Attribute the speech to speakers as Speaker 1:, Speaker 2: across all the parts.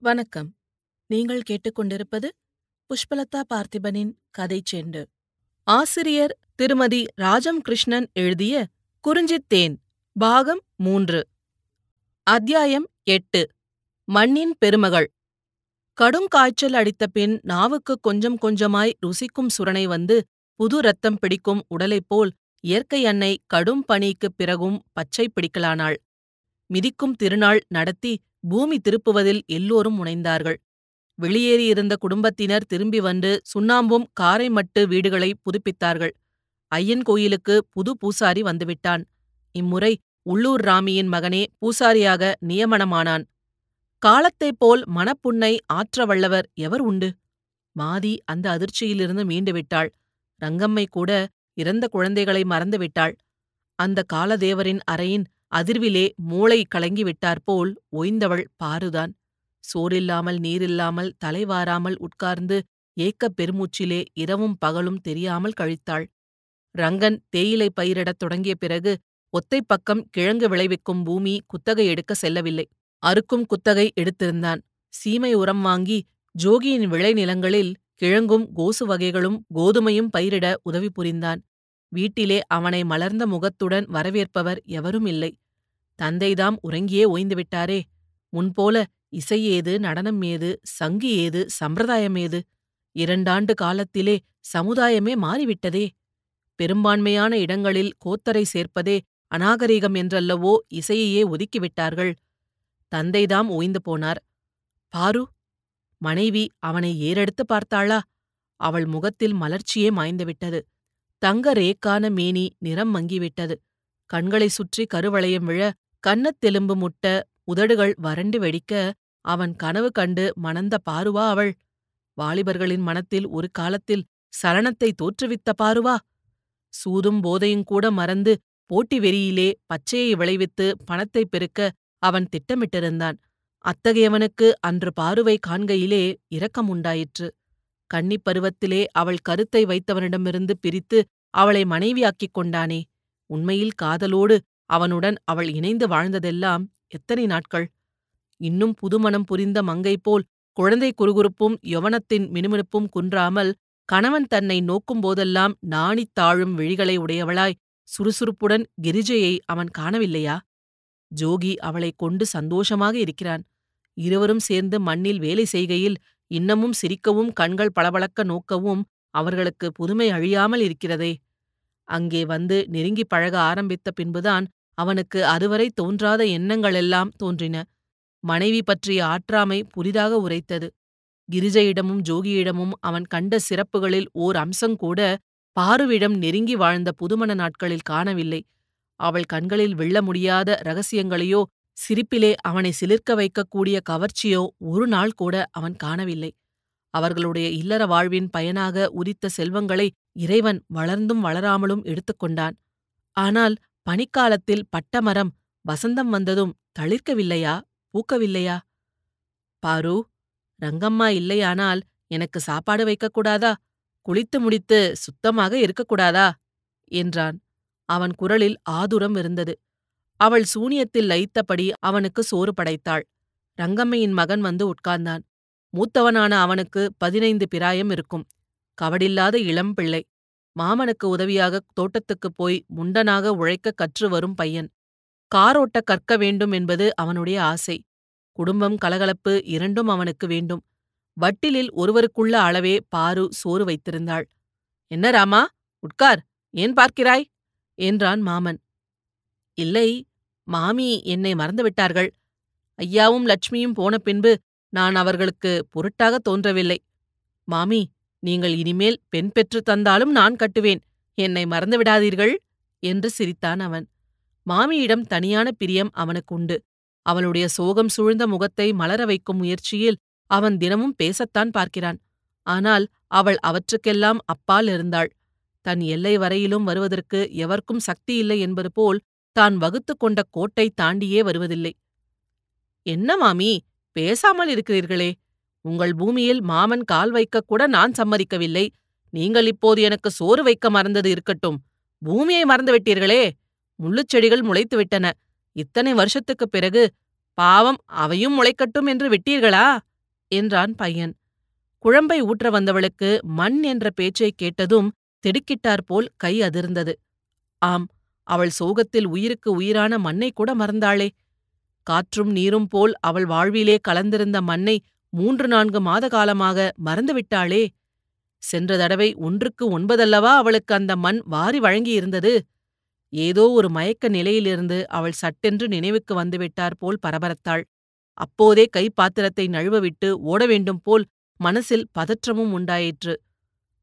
Speaker 1: வணக்கம். நீங்கள் கேட்டுக்கொண்டிருப்பது புஷ்பலதா பார்த்திபனின் கதை செண்டு. ஆசிரியர் திருமதி ராஜம் கிருஷ்ணன் எழுதிய குறிஞ்சித்தேன் பாகம் மூன்று. அத்தியாயம் எட்டு. மண்ணின் பெருமகள். கடுங்காய்ச்சல் அடித்த பின் நாவுக்கு கொஞ்சம் கொஞ்சமாய் ருசிக்கும் சுரணை வந்து புது ரத்தம் பிடிக்கும் உடலைப் போல் இயற்கை அன்னை கடும் பனிக்குப் பிறகும் பச்சை பிடிக்கலானாள். மிதிக்கும் திருநாள் நடத்தி பூமி திருப்புவதில் எல்லோரும் முனைந்தார்கள். வெளியேறியிருந்த குடும்பத்தினர் திரும்பி வந்து சுண்ணாம்பும் காரைமட்டு வீடுகளை புதுப்பித்தார்கள். ஐயன் கோயிலுக்கு புது பூசாரி வந்துவிட்டான். இம்முறை உள்ளூர் ராமியின் மகனே பூசாரியாக நியமனமானான். காலத்தைப் போல் மனப்புண்ணை ஆற்ற வல்லவர் எவர் உண்டு? மாதி அந்த அதிர்ச்சியிலிருந்து மீண்டுவிட்டாள். ரங்கம்மை கூட இறந்த குழந்தைகளை மறந்துவிட்டாள். அந்த காலதேவரின் அறையின் அதிர்விலே மூளை கலங்கிவிட்டாற்போல் ஓய்ந்தவள் பாருதான். சோறில்லாமல் நீரில்லாமல் தலைவாராமல் உட்கார்ந்து ஏக்கப் பெருமூச்சிலே இரவும் பகலும் தெரியாமல் கழித்தாள். ரங்கன் தேயிலை பயிரிடத் தொடங்கிய பிறகு ஒத்தைப் பக்கம் கிழங்கு விளைவிக்கும் பூமி குத்தகை எடுக்க செல்லவில்லை. அறுக்கும் குத்தகை எடுத்திருந்தான். சீமை உரம் வாங்கி ஜோகியின் விளைநிலங்களில் கிழங்கும் கோசு வகைகளும் கோதுமையும் பயிரிட உதவி புரிந்தான். வீட்டிலே அவனை மலர்ந்த முகத்துடன் வரவேற்பவர் எவரும் இல்லை. தந்தைதாம் உறங்கியே ஓய்ந்துவிட்டாரே முன்போல இசை ஏது நடனம் ஏது சங்கு ஏது சம்பிரதாயம் ஏது? இரண்டாண்டு காலத்திலே சமுதாயமே மாறிவிட்டதே. பெரும்பான்மையான இடங்களில் கோத்தரை சேர்ப்பதே அநாகரிகம் என்றல்லவோ இசையையே ஒதுக்கிவிட்டார்கள். தந்தைதாம் ஓய்ந்து போனார். பாரு மனைவி அவனை ஏறெடுத்து பார்த்தாளா? அவள் முகத்தில் மலர்ச்சியே மாய்ந்துவிட்டது. தங்க ரேக்கான மேனி நிறம் மங்கிவிட்டது. கண்களைச் சுற்றி கருவளையம் விழ கன்னத்தெலும்பு முட்ட உதடுகள் வறண்டு வெடிக்க அவன் கனவு கண்டு மணந்த பாருவா அவள். வாலிபர்களின் மனத்தில் ஒரு காலத்தில் சலனத்தை தோற்றுவித்த பாருவா. சூதும் போதையும் கூட மறந்து போட்டி வெறியிலே பச்சையை விளைவித்து பணத்தைப் பெருக்க அவன் திட்டமிட்டிருந்தான். அத்தகையவனுக்கு அன்று பாருவை காண்கையிலே இரக்கம் உண்டாயிற்று கன்னிப் பருவத்திலே அவள் கருத்தை வைத்தவனிடமிருந்து பிரித்து அவளை மனைவியாக்கிக் கொண்டானே. உண்மையில் காதலோடு அவனுடன் அவள் இணைந்து வாழ்ந்ததெல்லாம் எத்தனை நாட்கள்? இன்னும் புதுமணம் புரிந்த மங்கை போல் குழந்தை குறுகுறுப்பும் யவனத்தின் மினுமினுப்பும் குன்றாமல் கணவன் தன்னை நோக்கும் போதெல்லாம் நாணித் தாழும் விழிகளை உடையவளாய் சுறுசுறுப்புடன் கிரிஜையை அவன் காணவில்லையா? ஜோகி அவளைக் கொண்டு சந்தோஷமாக இருக்கிறான். இருவரும் சேர்ந்து மண்ணில் வேலை செய்கையில் இன்னமும் சிரிக்கவும் கண்கள் பளபளக்க நோக்கவும் அவர்களுக்கு புதுமை அழியாமல் இருக்கிறதே. அங்கே வந்து நெருங்கிப் பழக ஆரம்பித்த பின்புதான் அவனுக்கு அதுவரை தோன்றாத எண்ணங்களெல்லாம் தோன்றின. மனைவி பற்றிய ஆற்றாமை புதிதாக உரைத்தது. கிரிஜையிடமும் ஜோகியிடமும் அவன் கண்ட சிறப்புகளில் ஓர் அம்சங்கூட பாருவிடம் நெருங்கி வாழ்ந்த புதுமண நாட்களில் காணவில்லை. அவள் கண்களில் வெல்ல முடியாத ரகசியங்களையோ சிரிப்பிலே அவனை சிலிர்க்க வைக்கக்கூடிய கவர்ச்சியோ ஒரு நாள் கூட அவன் காணவில்லை. அவர்களுடைய இல்லற வாழ்வின் பயனாக உரித்த செல்வங்களை இறைவன் வளர்ந்தும் வளராமலும் எடுத்துக்கொண்டான் ஆனால் பனிக்காலத்தில் பட்டமரம் வசந்தம் வந்ததும் தளிர்க்கவில்லையா? பூக்கவில்லையா? பாரு ரங்கம்மா இல்லையானால் எனக்கு சாப்பாடு வைக்கக்கூடாதா குளித்து முடித்து சுத்தமாக இருக்கக்கூடாதா என்றான். அவன் குரலில் ஆதுரம் இருந்தது. அவள் சூனியத்தில் லயித்தபடி அவனுக்கு சோறு படைத்தாள். ரங்கம்மையின் மகன் வந்து உட்கார்ந்தான். மூத்தவனான அவனுக்கு பதினைந்து பிராயம் இருக்கும். கவடில்லாத இளம் பிள்ளை. மாமனுக்கு உதவியாக தோட்டத்துக்குப் போய் முண்டனாக உழைக்க கற்று வரும் பையன். காரோட்ட கற்க வேண்டும் என்பது அவனுடைய ஆசை. குடும்பம் கலகலப்பு இரண்டும் அவனுக்கு வேண்டும். வட்டிலில் ஒருவருக்குள்ள அளவே பாரு சோறு வைத்திருந்தாள். என்ன ராமா உட்கார். ஏன் பார்க்கிறாய்? என்றான் மாமன். இல்லை மாமி என்னை மறந்துவிட்டார்கள் ஐயாவும் லட்சுமியும் போன பின்பு நான் அவர்களுக்கு பொருட்டாக தோன்றவில்லை. மாமி நீங்கள் இனிமேல் பெண் பெற்று தந்தாலும் நான் கட்டுவேன். என்னை மறந்துவிடாதீர்கள் என்று சிரித்தான் அவன். மாமியிடம் தனியான பிரியம் அவனுக்கு உண்டு. அவளுடைய சோகம் சூழ்ந்த முகத்தை மலர வைக்கும் முயற்சியில் அவன் தினமும் பேசத்தான் பார்க்கிறான். ஆனால் அவள் அவற்றுக்கெல்லாம் அப்பால் இருந்தாள். தன் எல்லை வரையிலும் வருவதற்கு எவர்க்கும் சக்தி இல்லை என்பது போல் தான் வகுத்து கொண்ட கோட்டை தாண்டியே வருவதில்லை. என்ன மாமி பேசாமல் இருக்கிறீர்களே? உங்கள் பூமியில் மாமன் கால் வைக்கக்கூட நான் சம்மதிக்கவில்லை. நீங்கள் இப்போது எனக்கு சோறு வைக்க மறந்தது இருக்கட்டும். பூமியை மறந்துவிட்டீர்களே? முள்ளுச் செடிகள் முளைத்துவிட்டன. இத்தனை வருஷத்துக்குப் பிறகு பாவம் அவையும் முளைக்கட்டும் என்று விட்டீர்களா? என்றான் பையன். குழம்பை ஊற்ற வந்தவளுக்கு மண் என்ற பேச்சைக் கேட்டதும் திடுக்கிட்டாற்போல் கை அதிர்ந்தது. ஆம் அவள் சோகத்தில் உயிருக்கு உயிரான மண்ணை கூட மறந்தாளே. காற்றும் நீரும் போல் அவள் வாழ்விலே கலந்திருந்த மண்ணை மூன்று நான்கு மாத காலமாக மறந்துவிட்டாளே சென்ற தடவை ஒன்றுக்கு ஒன்பதல்லவா அவளுக்கு அந்த மண் வாரி வழங்கியிருந்தது. ஏதோ ஒரு மயக்க நிலையிலிருந்து அவள் சட்டென்று நினைவுக்கு வந்துவிட்டார் போல் பரபரத்தாள். அப்போதே கைப்பாத்திரத்தை நழுவவிட்டு ஓட வேண்டும் போல் மனசில் பதற்றமும் உண்டாயிற்று.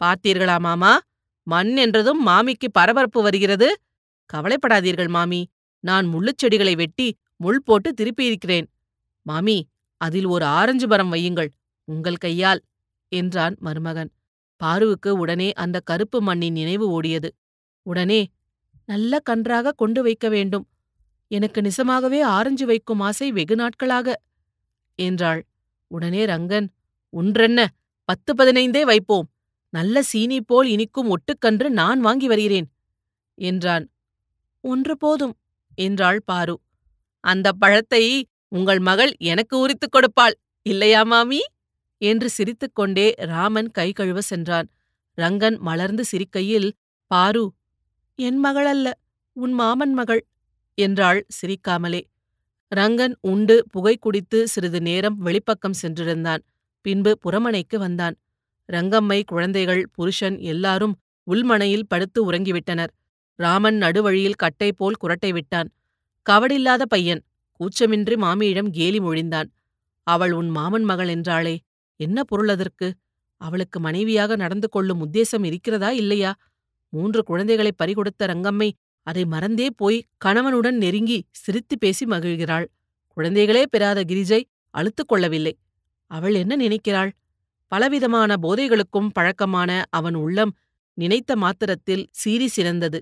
Speaker 1: பார்த்தீர்களா மாமா மண் என்றதும் மாமிக்கு பரபரப்பு வருகிறது. கவலைப்படாதீர்கள் மாமி. நான் முள்ளுச் செடிகளை வெட்டி முள் போட்டு திருப்பியிருக்கிறேன். மாமி அதில் ஒரு ஆரஞ்சு மரம் வையுங்கள் உங்கள் கையால் என்றான் மருமகன். பாருவுக்கு உடனே அந்த கருப்பு மண்ணின் நினைவு ஓடியது. உடனே நல்ல கன்றாக கொண்டு வைக்க வேண்டும். எனக்கு நிசமாகவே ஆரஞ்சு வைக்கும் ஆசை வெகு நாட்களாக என்றாள். உடனே ரங்கன் ஒன்றென்ன பத்து பதினைந்தே வைப்போம். நல்ல சீனி போல் இனிக்கும் ஒட்டுக்கன்று நான் வாங்கி வருகிறேன் என்றான். ஒன்று போதும் என்றாள் பாரு. அந்த பழத்தை உங்கள் மகள் எனக்கு உரித்துக் கொடுப்பாள் இல்லையா மாமி? என்று சிரித்துக்கொண்டே ராமன் கை கழுவ சென்றான். ரங்கன் மலர்ந்து சிரிக்கையில் பாரு என் மகளல்ல உன் மாமன் மகள் என்றாள் சிரிக்காமலே. ரங்கன் உண்டு புகை குடித்து சிறிது நேரம் வெளிப்பக்கம் சென்றிருந்தான். பின்பு புறமனைக்கு வந்தான். ரங்கம்மை குழந்தைகள் புருஷன் எல்லாரும் உள்மனையில் படுத்து உறங்கிவிட்டனர். ராமன் நடுவழியில் கட்டை போல் குரட்டை விட்டான். கவடில்லாத பையன். கூச்சமின்றி மாமியிடம் கேலி மொழிந்தான். அவள் உன் மாமன் மகள் என்றாளே. என்ன பொருள் அதற்கு? அவளுக்கு மனைவியாக நடந்து கொள்ளும் உத்தேசம் இருக்கிறதா இல்லையா? மூன்று குழந்தைகளை பறிகொடுத்த ரங்கம்மை அதை மறந்தே போய் கணவனுடன் நெருங்கி சிரித்து பேசி மகிழ்கிறாள். குழந்தைகளே பெறாத கிரிஜை அழுத்துக் கொள்ளவில்லை. அவள் என்ன நினைக்கிறாள்? பலவிதமான போதைகளுக்கும் பழக்கமான அவன் உள்ளம் நினைத்த மாத்திரத்தில் சீறி சிறந்தது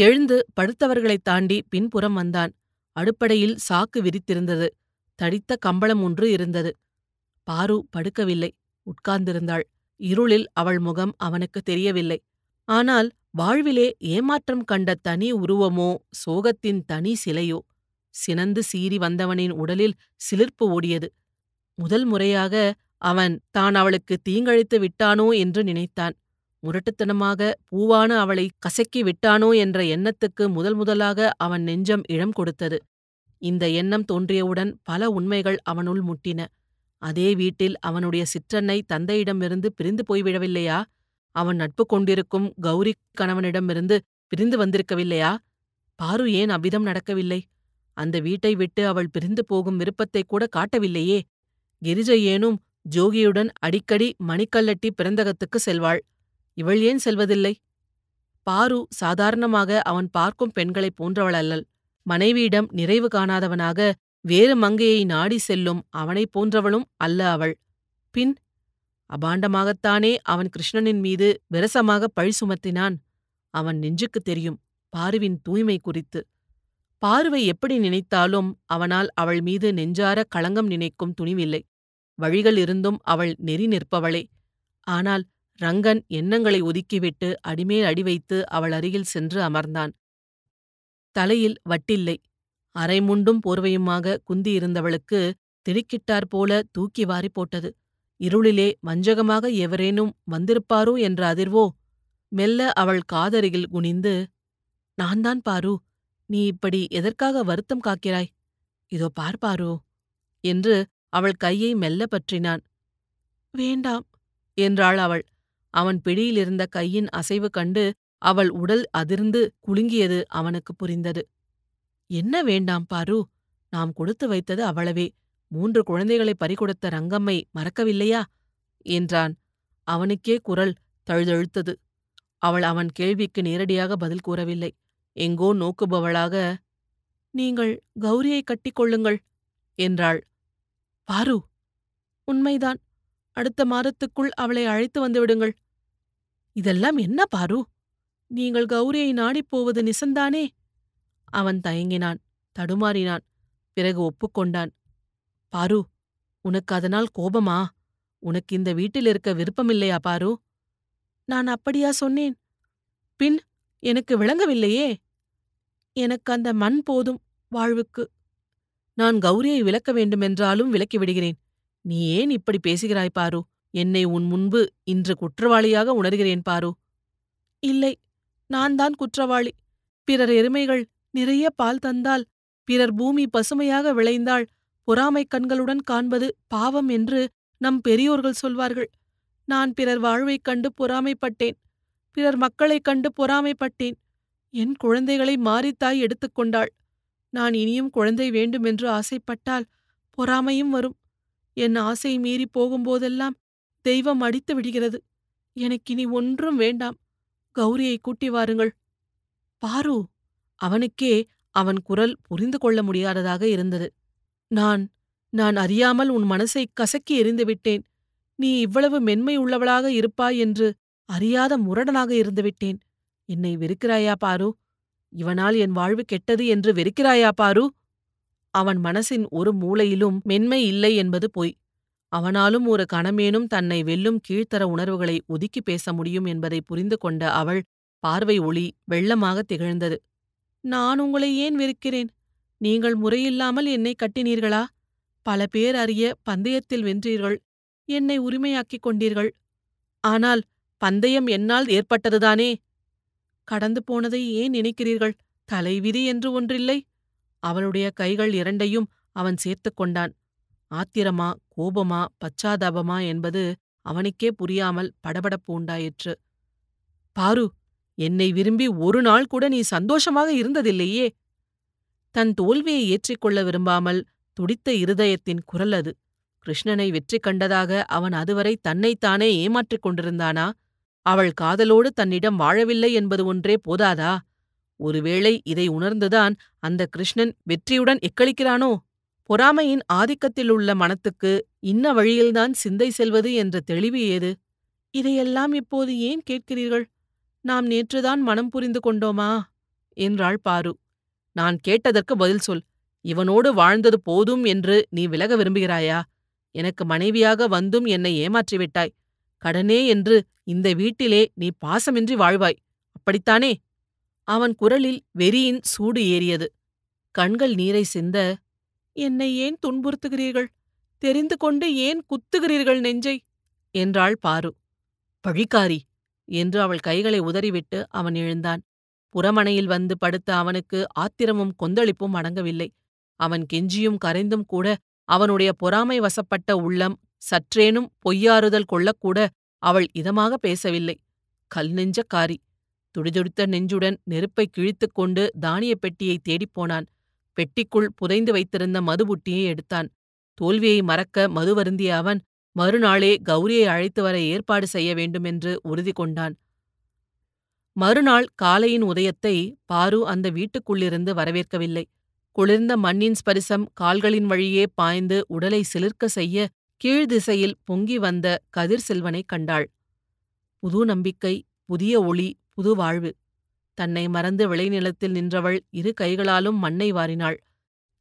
Speaker 1: எழுந்து படுத்தவர்களைத் தாண்டி பின்புறம் வந்தான். அடுப்படையில் சாக்கு விரித்திருந்தது. தடித்த கம்பளம் ஒன்று இருந்தது. பாரு படுக்கவில்லை. உட்கார்ந்திருந்தாள். இருளில் அவள் முகம் அவனுக்கு தெரியவில்லை. ஆனால் வாழ்விலே ஏமாற்றம் கண்ட தனி உருவமோ சோகத்தின் தனி சிலையோ? சினந்து சீறி வந்தவனின் உடலில் சிலிர்ப்பு ஓடியது. முதல் முறையாக அவன் தான் அவளுக்கு தீங்கழித்து விட்டானோ? என்று நினைத்தான். முரட்டுத்தனமாக பூவான அவளை கசக்கி விட்டானோ என்ற எண்ணத்துக்கு முதல் முதலாக அவன் நெஞ்சம் இடம் கொடுத்தது. இந்த எண்ணம் தோன்றியவுடன் பல உண்மைகள் அவனுள் முட்டின. அதே வீட்டில் அவனுடைய சிற்றன்னை தந்தையிடமிருந்து பிரிந்து போய்விடவில்லையா அவன் நட்பு கொண்டிருக்கும் கௌரி கணவனிடமிருந்து பிரிந்து வந்திருக்கவில்லையா? பாரு ஏன் அவ்விதம் நடக்கவில்லை? அந்த வீட்டை விட்டு அவள் பிரிந்து போகும் விருப்பத்தை கூட காட்டவில்லையே. கிரிஜை ஏனும் ஜோகியுடன் அடிக்கடி மணிக்கல்லட்டி பிறந்தகத்துக்கு செல்வாள். இவள் ஏன் செல்வதில்லை? பாரு சாதாரணமாக அவன் பார்க்கும் பெண்களைப் போன்றவளல்லல். மனைவியிடம் நிறைவு காணாதவனாக வேறு மங்கையை நாடி செல்லும் அவனைப் போன்றவளும் அல்ல அவள். பின் அபாண்டமாகத்தானே அவன் கிருஷ்ணனின் மீது விரசமாக பழி சுமத்தினான். அவன் நெஞ்சுக்குத் தெரியும் பாருவின் தூய்மை குறித்து. பாருவை எப்படி நினைத்தாலும் அவனால் அவள் மீது நெஞ்சார களங்கம் நினைக்கும் துணிவில்லை. வழிகள் இருந்தும் அவள் நெறி நிற்பவளே. ஆனால் ரங்கன் எண்ணங்களை ஒதுக்கிவிட்டு அடிமேல் அடி வைத்து அவள் அருகில் சென்று அமர்ந்தான். தலையில் வட்டில்லை. அரைமுண்டும் போர்வையுமாக குந்தியிருந்தவளுக்கு திடுக்கிட்டாற்போல தூக்கி வாரி போட்டது. இருளிலே வஞ்சகமாக எவரேனும் வந்திருப்பாரோ என்ற அதிர்வோ மெல்ல அவள் காதருகில் குனிந்து நான்தான் பாரு நீ இப்படி எதற்காக வருத்தம் காக்கிறாய்? இதோ பார் பாரு என்று அவள் கையை மெல்ல பற்றினான். வேண்டாம் என்றாள் அவள். அவன் பிடியிலிருந்த கையின் அசைவு கண்டு அவள் உடல் அதிர்ந்து குலுங்கியது அவனுக்கு புரிந்தது. என்ன வேண்டாம் பாரு நாம் கொடுத்து வைத்தது அவ்வளவே மூன்று குழந்தைகளை பறிகொடுத்த ரங்கம்மை மறக்கவில்லையா? என்றான். அவனுக்கே குரல் தழுதழுத்தது. அவள் அவன் கேள்விக்கு நேரடியாக பதில் கூறவில்லை. எங்கோ நோக்குபவளாக நீங்கள் கௌரியை கட்டிக்கொள்ளுங்கள் என்றாள். பாரு உண்மைதான். அடுத்த மாதத்துக்குள் அவளை அழைத்து வந்து விடுங்கள். இதெல்லாம் என்ன பாரு? நீங்கள் கௌரியை நாடிப் போவது நிசந்தானே? அவன் தயங்கினான் தடுமாறினான் பிறகு ஒப்புக்கொண்டான். பாரு உனக்கு அதனால் கோபமா? உனக்கு இந்த வீட்டில் இருக்க விருப்பமில்லையா பாரு? நான் அப்படியா சொன்னேன்? பின் எனக்கு விளங்கவில்லையே? எனக்கு அந்த மண் போதும் வாழ்வுக்கு. நான் கௌரியை விளக்க வேண்டுமென்றாலும் விலக்கி விடுகிறேன். நீ ஏன் இப்படி பேசுகிறாய் பாரு? என்னை உன் முன்பு இன்று குற்றவாளியாக உணர்கிறேன் பாரு. இல்லை நான் தான் குற்றவாளி. பிறர் எருமைகள் நிறைய பால் தந்தால் பிறர் பூமி பசுமையாக விளைந்தால் பொறாமைக் கண்களுடன் காண்பது பாவம் என்று நம் பெரியோர்கள் சொல்வார்கள். நான் பிறர் வாழ்வைக் கண்டு பொறாமைப்பட்டேன். பிறர் மக்களைக் கண்டு பொறாமைப்பட்டேன். என் குழந்தைகளை மாரித்தாய் எடுத்துக்கொண்டாள் நான் இனியும் குழந்தை வேண்டுமென்று ஆசைப்பட்டால் பொறாமையும் வரும். என் ஆசை மீறி போகும்போதெல்லாம் தெய்வம் அடித்து விடுகிறது. எனக்கினி ஒன்றும் வேண்டாம். கௌரியை கூட்டி வாருங்கள். பாரு அவனுக்கே அவன் குரல் புரிந்து கொள்ள முடியாததாக இருந்தது. நான் நான் அறியாமல் உன் மனசை கசக்கி எறிந்துவிட்டேன் நீ இவ்வளவு மென்மை உள்ளவளாக இருப்பாய் என்று அறியாத முரடனாக இருந்துவிட்டேன் என்னை வெறுக்கிறாயா பாரு? இவனால் என் வாழ்வு கெட்டது என்று வெறுக்கிறாயா பாரு? அவன் மனசின் ஒரு மூலையிலும் மென்மை இல்லை என்பது பொய். அவனாலும் ஒரு கணமேனும் தன்னை வெல்லும் கீழ்த்தர உணர்வுகளை ஒதுக்கி பேச முடியும் என்பதை புரிந்து கொண்ட அவள் பார்வை ஒளி வெள்ளமாக திகழ்ந்தது. நான் உங்களை ஏன் வெறுக்கிறேன்? நீங்கள் முறையில்லாமல் என்னை கட்டினீர்களா? பல பேர் அறிய பந்தயத்தில் வென்றீர்கள். என்னை உரிமையாக்கிக் கொண்டீர்கள். ஆனால் பந்தயம் என்னால் ஏற்பட்டதுதானே? கடந்து போனதை ஏன் நினைக்கிறீர்கள்? தலைவிதி என்று ஒன்றில்லை? அவளுடைய கைகள் இரண்டையும் அவன் சேர்த்துக் கொண்டான். ஆத்திரமா கோபமா பச்சாதாபமா என்பது அவனுக்கே புரியாமல் படபடப்பு உண்டாயிற்று. பாரு என்னை விரும்பி ஒரு நாள் கூட நீ சந்தோஷமாக இருந்ததில்லையே. தன் தோல்வியை ஏற்றிக்கொள்ள விரும்பாமல் துடித்த இருதயத்தின் குரல் அது. கிருஷ்ணனை வெற்றி கண்டதாக அவன் அதுவரை தன்னைத்தானே ஏமாற்றிக் கொண்டிருந்தானா? அவள் காதலோடு தன்னிடம் வாழவில்லை என்பது ஒன்றே போதாதா? ஒருவேளை இதை உணர்ந்துதான் அந்த கிருஷ்ணன் வெற்றியுடன் எக்களிக்கிறானோ? பொறாமையின் ஆதிக்கத்திலுள்ள மனத்துக்கு இன்ன வழியில்தான் சிந்தை செல்வது என்ற தெளிவு ஏது? இதையெல்லாம் இப்போது ஏன் கேட்கிறீர்கள்? நாம் நேற்றுதான் மனம் புரிந்து கொண்டோமா? என்றாள் பாரு. நான் கேட்டதற்கு பதில் சொல். இவனோடு வாழ்ந்தது போதும் என்று நீ விலக விரும்புகிறாயா? எனக்கு மனைவியாக வந்தும் என்னை ஏமாற்றிவிட்டாய். கடனே என்று இந்த வீட்டிலே நீ பாசமின்றி வாழ்வாய். அப்படித்தானே? அவன் குரலில் வெறியின் சூடு ஏறியது. கண்கள் நீரை சிந்த என்னை ஏன் துன்புறுத்துகிறீர்கள்? தெரிந்து கொண்டு ஏன் குத்துகிறீர்கள் நெஞ்சை? என்றாள் பாரு. பழிக்காரி! என்று அவள் கைகளை உதறிவிட்டு அவன் எழுந்தான். புறமனையில் வந்து படுத்த அவனுக்கு ஆத்திரமும் கொந்தளிப்பும் அடங்கவில்லை. அவன் கெஞ்சியும் கரைந்தும் கூட அவனுடைய பொறாமை வசப்பட்ட உள்ளம் சற்றேனும் பொய்யாறுதல் கொள்ளக்கூட அவள் இதமாக பேசவில்லை. கல் நெஞ்சக்காரி துடிதுடித்த நெஞ்சுடன் நெருப்பை கிழித்துக் கொண்டு தானியப் பெட்டியை தேடிப்போனான் பெட்டிக்குள் புதைந்து வைத்திருந்த மதுபுட்டியை எடுத்தான். தோல்வியை மறக்க மது வருந்திய அவன் மறுநாளே கௌரியை அழைத்து வர ஏற்பாடு செய்ய வேண்டுமென்று உறுதி கொண்டான். மறுநாள் காலையின் உதயத்தை பாரு அந்த வீட்டுக்குள்ளிருந்து வரவேற்கவில்லை. குளிர்ந்த மண்ணின் ஸ்பரிசம் கால்களின் வழியே பாய்ந்து உடலை சிலிர்க்க செய்ய கீழ்திசையில் பொங்கி வந்த கதிர் செல்வனைக் கண்டாள். புது நம்பிக்கை புதிய ஒளி புது வாழ்வு. தன்னை மறந்து விளைநிலத்தில் நின்றவள் இரு கைகளாலும் மண்ணை வாரினாள்.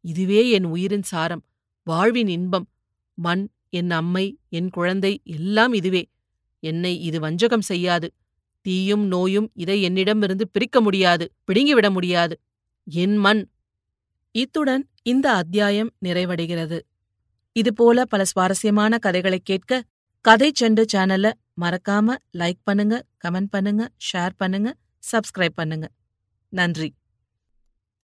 Speaker 1: இதுவே என் உயிரின் சாரம் வாழ்வின் இன்பம். மண் என் அம்மை என் குழந்தை எல்லாம் இதுவே. என்னை இது வஞ்சகம் செய்யாது. தீயும் நோயும் இதை என்னிடமிருந்து பிரிக்க முடியாது பிடுங்கிவிட முடியாது. என் மண். இத்துடன் இந்த அத்தியாயம் நிறைவடைகிறது. இதுபோல பல சுவாரஸ்யமான கதைகளை கேட்க கதை செண்டு சேனலை மறக்காம லைக் பண்ணுங்க கமெண்ட் பண்ணுங்க ஷேர் பண்ணுங்க சப்ஸ்கிரைப் பண்ணுங்க. நன்றி.